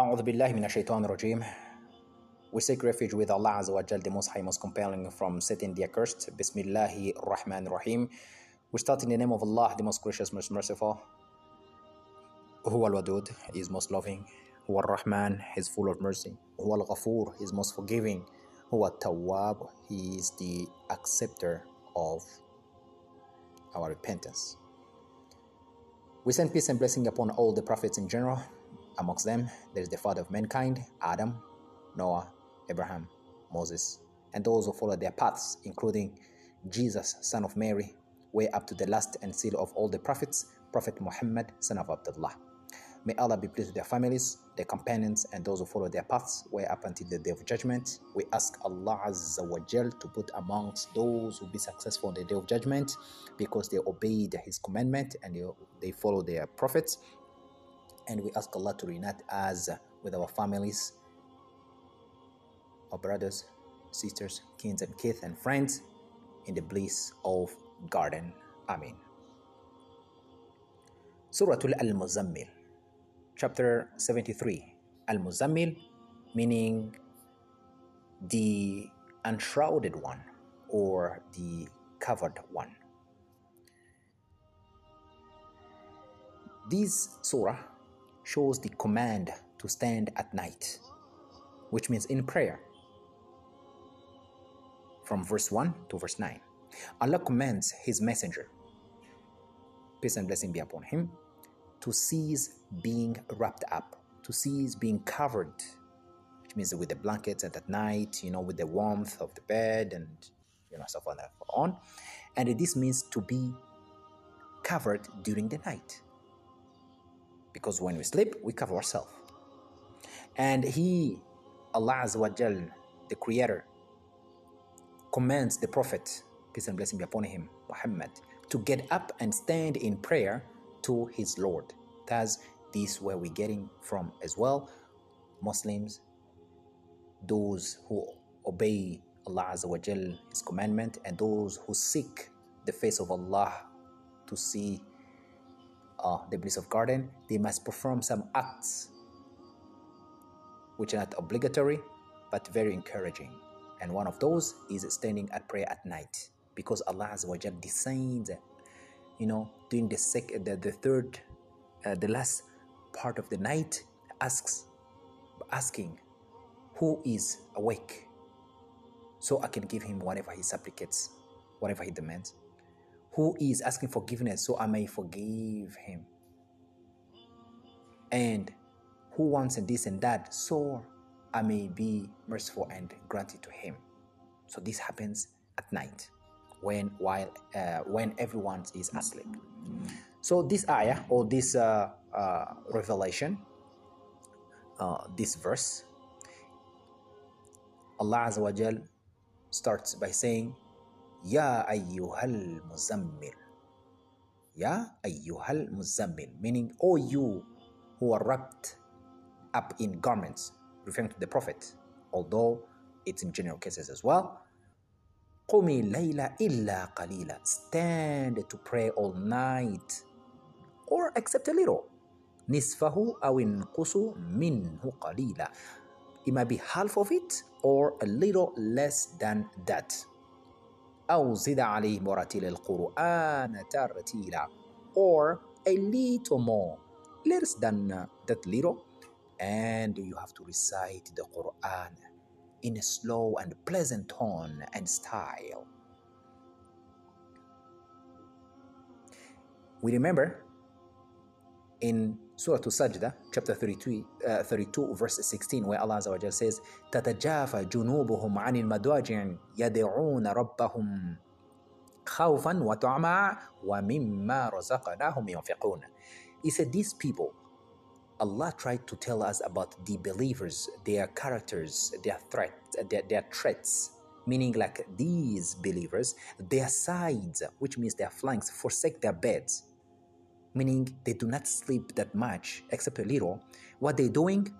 A'udhu billahi. We seek refuge with Allah Azza wa Jal, the Most High, Most Compelling, from Satan the Accursed. Bismillahi Rahman Rahim. We start in the name of Allah, the Most Gracious, Most Merciful. Huwa al-Wadud, He is Most Loving. Huwa al-Rahman, He is full of mercy. Huwa al-Ghafur, He is Most Forgiving. Huwa al-Tawwab, He is the acceptor of our repentance. We send peace and blessing upon all the prophets in general Amongst them, there is the father of mankind, Adam, Noah, Abraham, Moses, and those who followed their paths, including Jesus, son of Mary, way up to the last and seal of all the prophets, Prophet Muhammad, son of Abdullah. May Allah be pleased with their families, their companions, and those who follow their paths way up until the day of judgment. We ask Allah Azza wa Jal to put amongst those who be successful on the day of judgment because they obeyed His commandment and they, they follow their prophets. And we ask Allah to reunite us with our families, our brothers, sisters, kins and kith and friends in the bliss of garden. Amen. Surah Al-Muzammil, chapter 73. Al-Muzammil meaning the enshrouded one or the covered one. This surah shows the command to stand at night, which means in prayer. From verse 1 to verse 9. Allah commands His messenger, peace and blessing be upon him, to cease being wrapped up, to cease being covered, which means with the blankets and at night, you know, with the warmth of the bed and, you know, so on and so on. And this means to be covered during the night. Because when we sleep, we cover ourselves. And He, Allah Azza wa Jal, the Creator, commands the Prophet, peace and blessing be upon him, Muhammad, to get up and stand in prayer to his Lord. Thus, this where we're getting from as well. Muslims, those who obey Allah Azza wa Jal, His commandment, and those who seek the face of Allah to see the bliss of garden, they must perform some acts which are not obligatory but very encouraging. And one of those is standing at prayer at night because Allah Azza wa Jal designed, you know, during the, sec- the, the third, uh, the last part of the night, asks, asking, who is awake? So I can give him whatever he supplicates, whatever he demands. Who is asking forgiveness so I may forgive him? And who wants this and that so I may be merciful and grant it to him. So this happens at night when while uh, when everyone is asleep. So this ayah or this uh, uh, revelation, uh, this verse, Allah Azza wa starts by saying, Ya ayyuhal muzammil. Ya ayyuhal muzammil, meaning, O oh, you who are wrapped up in garments, referring to the Prophet, although it's in general cases as well. Qumi layla illa qalila. Stand to pray all night or accept a little. Nisfahu awin kusu minhu qalila. It might be half of it or a little less than that. أو زد عليه مرتل القرآن ترتيلا or a little more less than uh, that little and you have to recite the Quran in a slow and pleasant tone and style. We remember in Surah Sajda, chapter 32, uh, 32, verse 16, where Allah Azza wa Jalla says, تَتَجَافَ جُنُوبُهُمْ عَنِ الْمَضَاجِعِ يَدْعُونَ رَبَّهُمْ خوفا وطمعا ومما رزقناهم ينفقون. He said, these people, Allah tried to tell us about the believers, their characters, their threats, their, their threats. Meaning, like these believers, their sides, which means their flanks, forsake their beds. Meaning, they do not sleep that much, except a little. What they're doing,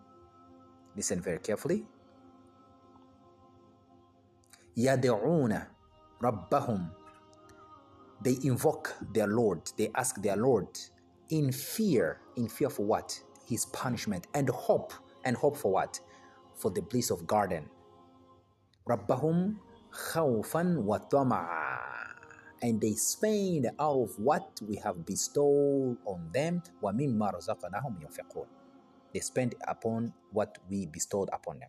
listen very carefully. يدعون ربهم they invoke their Lord, they ask their Lord in fear, in fear for what? His punishment, and hope and hope for what? For the bliss of garden. رَبَّهُمْ خَوْفًا وَطَمَعًا and they spend out of what we have bestowed on them They spend upon what we bestowed upon them.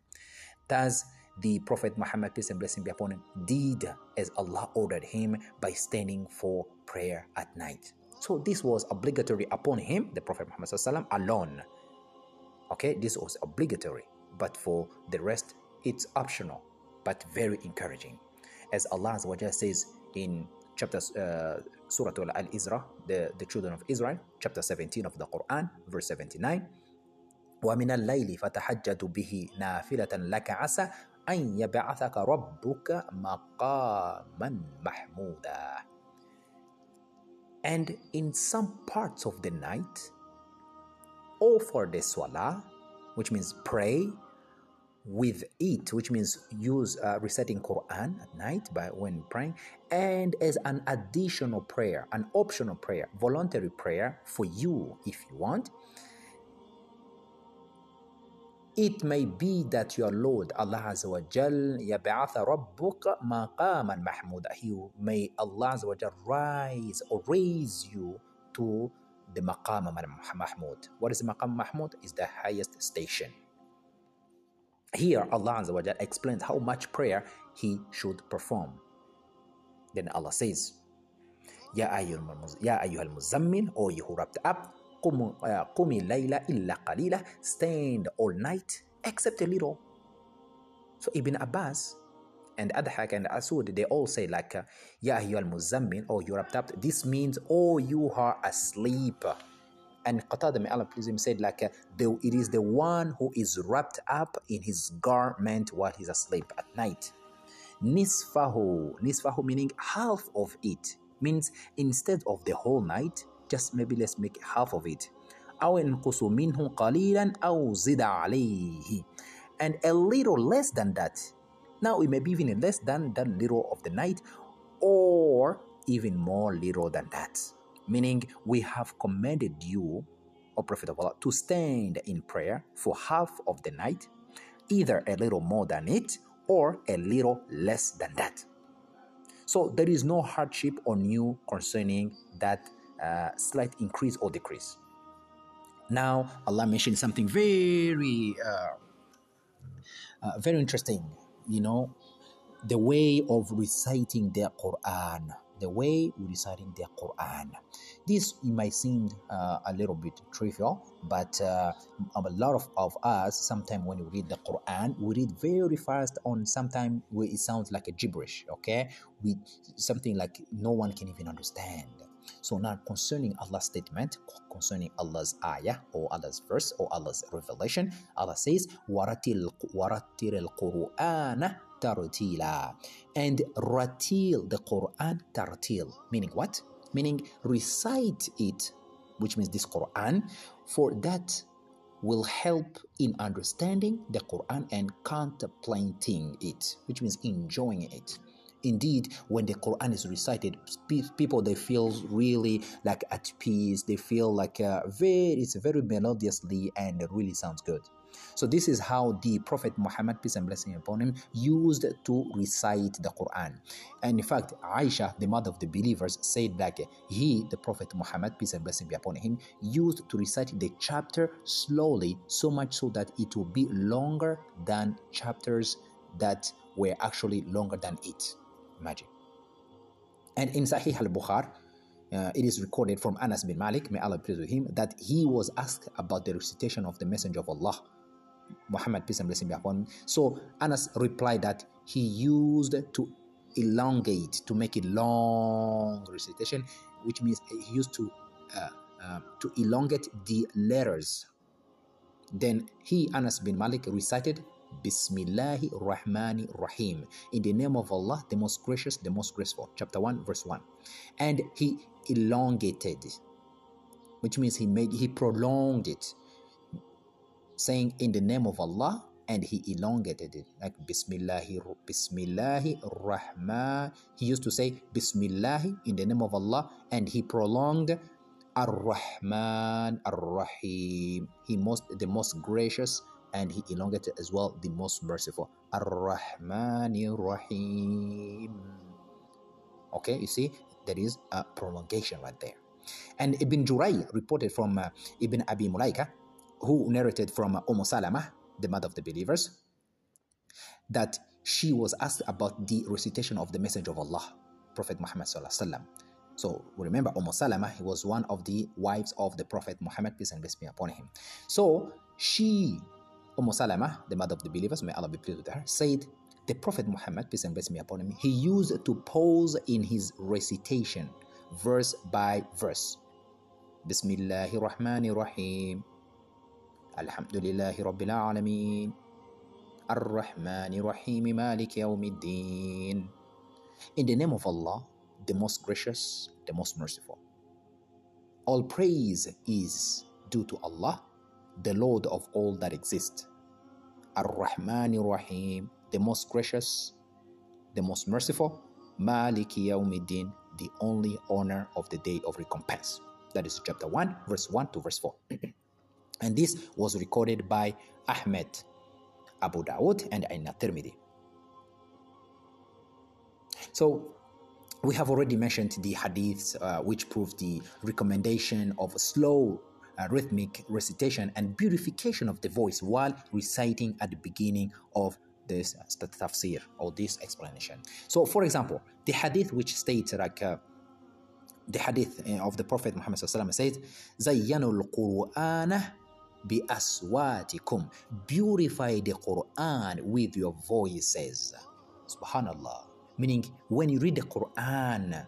Thus, the Prophet Muhammad, peace and blessing be upon him, did as Allah ordered him by standing for prayer at night. So this was obligatory upon him, the Prophet Muhammad alone. Okay, this was obligatory, but for the rest, it's optional, but very encouraging. As Allah says in chapter uh, Surah Al-Isra, the, the children of Israel, chapter 17 of the Quran, verse 79. ومن الليل فتحجد به نافلة لك عسى أن يبعثك ربك مقاما محمودا And in some parts of the night, offer the salah, which means pray, with it, which means use uh, reciting Quran at night by when praying, and as an additional prayer, an optional prayer, voluntary prayer for you if you want. It may be that your Lord Allah Azza wa Jal yab'atha rabbuka maqaman mahmuda. He may Allah Azza wa Jal rise or raise you to the maqam mahmud. What is maqam mahmud? Is the highest station. Here, Allah Azza explains how much prayer he should perform. Then Allah says, Ya ayyuhal muzammil, O you who wrapped up, uh, qumi layla illa qalila, stand all night except a little. So Ibn Abbas and Adhak and Asud, they all say like, Ya ayyuhal muzammil, or you wrapped up. This means, oh, you are asleep. And Qatada, may Allah please him, said like, uh, the, it is the one who is wrapped up in his garment while he's asleep at night. Nisfahu, nisfahu meaning half of it, means instead of the whole night, just maybe let's make half of it. أو ينقص منه قليلا أو زد عليه and a little less than that. Now it may be even less than that little of the night or even more little than that meaning we have commanded you, O Prophet of Allah, to stand in prayer for half of the night, either a little more than it or a little less than that. So there is no hardship on you concerning that uh, slight increase or decrease. Now, Allah mentioned something very, uh, uh, very interesting. You know, the way of reciting the Quran the way we reciting the Quran. This might seem uh, a little bit trivial, but uh, a lot of, of us, sometimes when we read the Quran, we read very fast on sometimes it sounds like a gibberish, okay? We Something like no one can even understand. So now concerning Allah's statement, concerning Allah's ayah or Allah's verse or Allah's revelation, Allah says, وَرَتِّلِ الْقُرْآنَ tartila. And ratil the Quran tartil, meaning what? Meaning recite it, which means this Quran, for that will help in understanding the Quran and contemplating it, which means enjoying it. Indeed, when the Quran is recited, people they feel really like at peace. They feel like uh, very, it's very melodiously and really sounds good. So this is how the Prophet Muhammad, peace and blessing upon him, used to recite the Quran. And in fact, Aisha, the mother of the believers, said that he, the Prophet Muhammad, peace and blessing be upon him, used to recite the chapter slowly, so much so that it would be longer than chapters that were actually longer than it. Imagine. And in Sahih al-Bukhari, uh, it is recorded from Anas bin Malik, may Allah please with him, that he was asked about the recitation of the Messenger of Allah Muhammad, peace and blessing be upon him. So Anas replied that he used to elongate, to make it long recitation, which means he used to uh, uh, to elongate the letters. Then he, Anas bin Malik, recited Bismillahi Rahmani Rahim. In the name of Allah, the most gracious, the most graceful. Chapter 1, verse 1. And he elongated, which means he made he prolonged it saying in the name of Allah and he elongated it like Bismillahi Bismillahi Rahman. He used to say Bismillahi in the name of Allah and he prolonged Ar-Rahman Ar-Rahim. He most the most gracious, and he elongated as well the most merciful. Ar-Rahmanir Rahim. Okay, you see, there is a prolongation right there. And Ibn Jurayj reported from uh, Ibn Abi Mulaika, who narrated from Umm Salama, the mother of the believers, that she was asked about the recitation of the Messenger of Allah, Prophet Muhammad Sallallahu. So remember, Umm Salama he was one of the wives of the Prophet Muhammad, peace and blessings be upon him. So she, Umm Salama, the mother of the believers, may Allah be pleased with her, said, the Prophet Muhammad, peace and blessings be upon him, he used to pause in his recitation, verse by verse. Bismillahir Rahmanir Rahim. Alhamdulillahi Rabbil Alameen. Ar-Rahmanir Rahim Malik Yawmiddin. In the name of Allah, the most gracious, the most merciful. All praise is due to Allah, the Lord of all that exist. Ar-Rahman Rahim, the most gracious, the most merciful. Maliki Yawmiddin, the only owner of the day of recompense. That is chapter 1, verse 1 to verse 4. and this was recorded by Ahmed, Abu Dawud, and Aina Tirmidhi. So we have already mentioned the hadiths uh, which prove the recommendation of slow uh, rhythmic recitation and beautification of the voice while reciting at the beginning of this uh, tafsir or this explanation. So, for example, the hadith which states like uh, the hadith uh, of the Prophet Muhammad says, "Zayyanu al-Qur'ana bi aswatikum." Beautify the Quran with your voices. Subhanallah meaning when you read the Quran,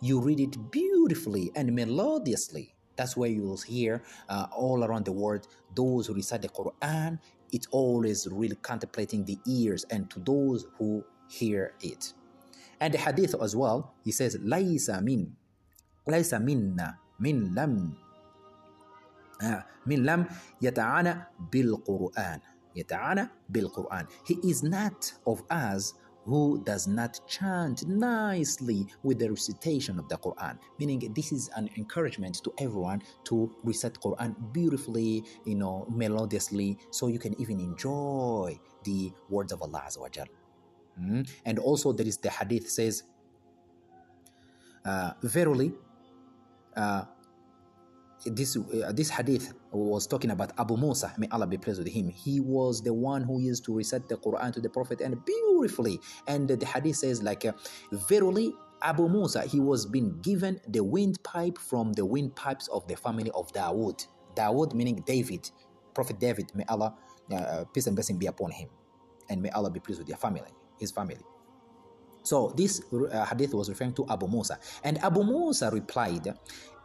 you read it beautifully and melodiously. That's why you will hear uh, all around the world those who recite the Quran. It's always really contemplating the ears and to those who hear it. And the hadith as well, he says, "Laisa min, laisa minna min lam, uh, min lam yata'ana bil Quran. He is not of us who does not chant nicely with the recitation of the Quran. Meaning, this is an encouragement to everyone to recite Quran beautifully, you know, melodiously, so you can even enjoy the words of Allah Azza mm-hmm. And also, there is the hadith says, uh, verily, uh, this uh, this hadith was talking about Abu Musa, may Allah be pleased with him. He was the one who used to recite the Quran to the Prophet and beautifully. And the hadith says, like, uh, verily, Abu Musa, he was being given the windpipe from the windpipes of the family of Dawood. Dawood meaning David, Prophet David, may Allah, uh, peace and blessing be upon him. And may Allah be pleased with their family, his family. So this uh, hadith was referring to Abu Musa. And Abu Musa replied,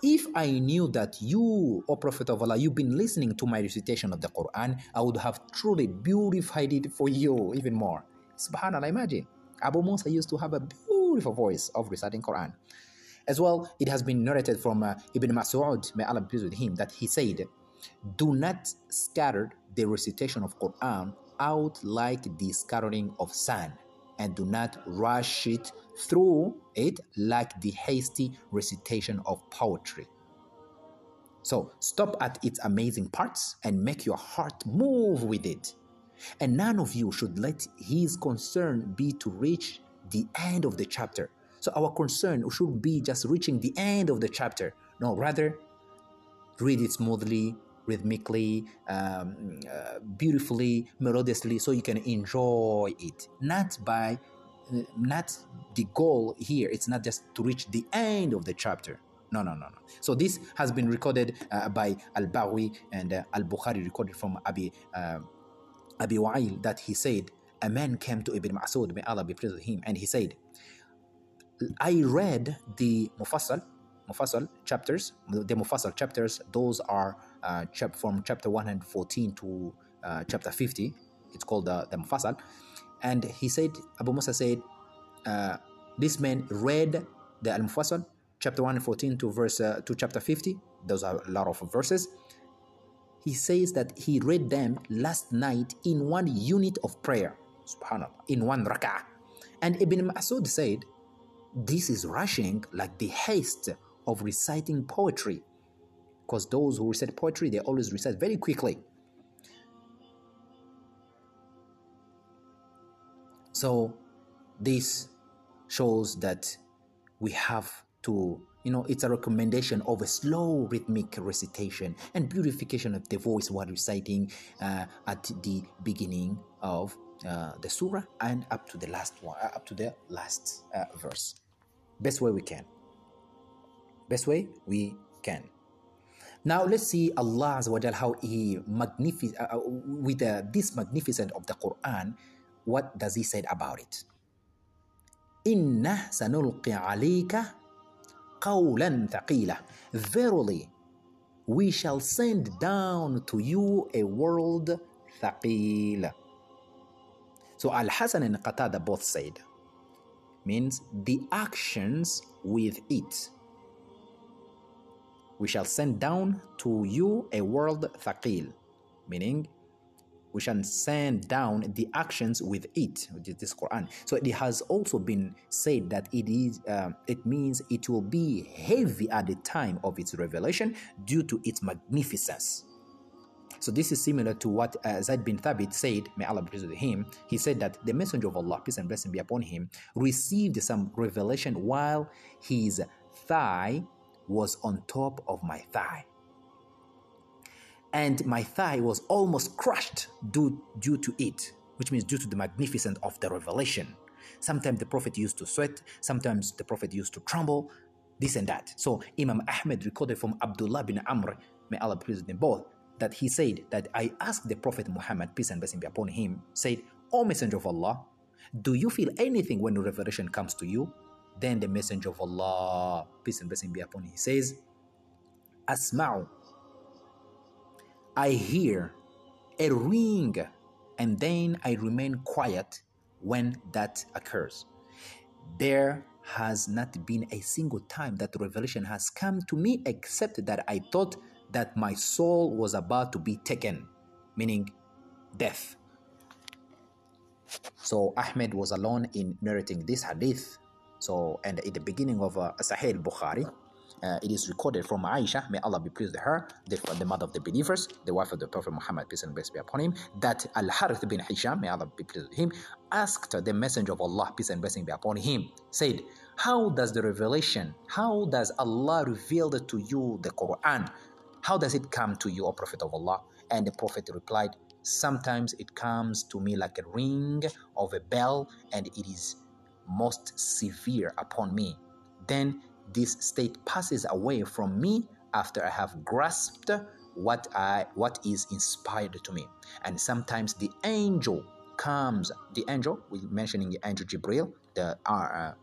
if I knew that you, O Prophet of Allah, you've been listening to my recitation of the Quran, I would have truly beautified it for you even more. Subhanallah, imagine. Abu Musa used to have a beautiful voice of reciting Quran. As well, it has been narrated from uh, Ibn Mas'ud, may Allah be pleased with him, that he said, Do not scatter the recitation of Quran out like the scattering of sand and do not rush it through it like the hasty recitation of poetry. So stop at its amazing parts and make your heart move with it. And none of you should let his concern be to reach the end of the chapter. So our concern should be just reaching the end of the chapter. No, rather read it smoothly, rhythmically, um, uh, beautifully, melodiously, so you can enjoy it. Not by, uh, not the goal here. It's not just to reach the end of the chapter. No, no, no, no. So this has been recorded uh, by Al Bawi and uh, Al Bukhari, recorded from Abi uh, Abi Wa'il, that he said, a man came to Ibn Mas'ud, may Allah be pleased with him, and he said, I read the Mufassal, Mufassal chapters, the Mufassal chapters, those are uh, chap- from chapter 114 to uh, chapter 50. It's called the, the Mufassal. And he said, Abu Musa said, uh, this man read the Al Mufassal, chapter 114 to verse uh, to chapter 50. Those are a lot of verses. He says that he read them last night in one unit of prayer. Subhanallah, in one rak'ah. And Ibn Masud said, This is rushing like the haste of reciting poetry because those who recite poetry they always recite very quickly. So this shows that we have to you know it's a recommendation of a slow rhythmic recitation and beautification of the voice while reciting uh, at the beginning of uh, the surah and up to the last one uh, up to the last uh, verse. Best way we can. Best way we can. Now let's see Allah Azawajal, how He magnific- uh, uh, with uh, this magnificent of the Quran, what does He said about it? Inna sanulqi Alika qawlan thaqila. Verily, we shall send down to you a world Thaqila. So Al Hasan and Qatada both said, means the actions with it we shall send down to you a world thaqil, meaning we shall send down the actions with it, which is this Quran. So it has also been said that it is, uh, it means it will be heavy at the time of its revelation due to its magnificence. So this is similar to what uh, Zaid bin Thabit said, may Allah be pleased with him. He said that the messenger of Allah, peace and blessing be upon him, received some revelation while his thigh was on top of my thigh and my thigh was almost crushed due, due to it, which means due to the magnificence of the revelation. Sometimes the Prophet used to sweat, sometimes the Prophet used to tremble, this and that. So Imam Ahmed recorded from Abdullah bin Amr, may Allah please them both, that he said that I asked the Prophet Muhammad, peace and blessing be upon him, said, O Messenger of Allah, do you feel anything when the revelation comes to you? Then the Messenger of Allah, peace and blessing be upon him, says, Asma'u I hear a ring and then I remain quiet when that occurs. There has not been a single time that revelation has come to me except that I thought that my soul was about to be taken, meaning death. So Ahmed was alone in narrating this hadith. So, and at the beginning of uh, Sahih Bukhari, uh, it is recorded from Aisha, may Allah be pleased with her, the, the, mother of the believers, the wife of the Prophet Muhammad, peace and blessings be upon him, that Al Harith bin Hisham, may Allah be pleased with him, asked the Messenger of Allah, peace and blessings be upon him, said, How does the revelation, how does Allah reveal to you the Quran? How does it come to you, O Prophet of Allah? And the Prophet replied, Sometimes it comes to me like a ring of a bell, and it is most severe upon me. Then this state passes away from me after I have grasped what I what is inspired to me. And sometimes the angel comes, the angel, we're mentioning the angel Gabriel, the uh, uh,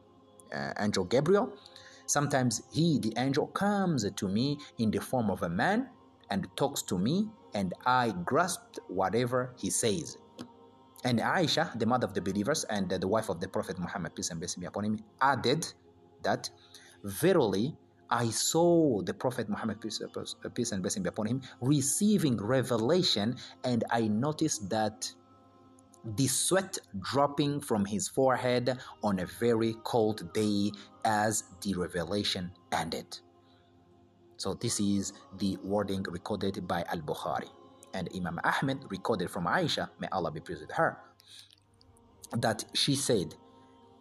uh, angel Gabriel. Sometimes he, the angel, comes to me in the form of a man and talks to me, and I grasped whatever he says. And Aisha, the mother of the believers and the wife of the Prophet Muhammad, peace and blessing be upon him, added that Verily, I saw the Prophet Muhammad, peace, uh, peace and blessing be upon him, receiving revelation, and I noticed that the sweat dropping from his forehead on a very cold day as the revelation ended. So, this is the wording recorded by Al Bukhari. And Imam Ahmed recorded from Aisha, may Allah be pleased with her, that she said,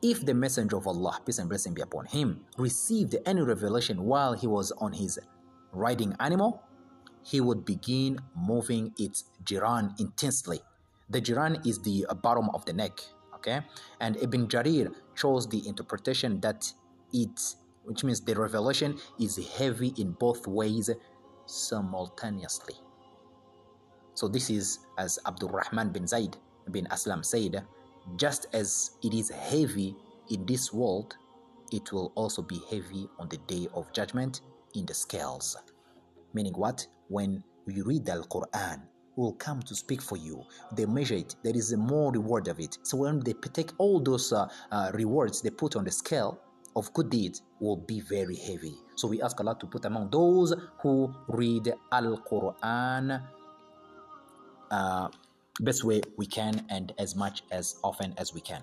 if the Messenger of Allah, peace and blessing be upon him, received any revelation while he was on his riding animal, he would begin moving its jiran intensely. The jiran is the bottom of the neck, okay? And Ibn Jarir chose the interpretation that it, which means the revelation is heavy in both ways simultaneously. So this is as Abdul Rahman bin Zaid bin Aslam said, just as it is heavy in this world, it will also be heavy on the day of judgment in the scales. Meaning what? When you read the Quran, will come to speak for you. They measure it. There is a more reward of it. So when they take all those uh, uh, rewards they put on the scale of good deeds, will be very heavy. So we ask Allah to put among those who read Al Quran uh, best way we can and as much as often as we can.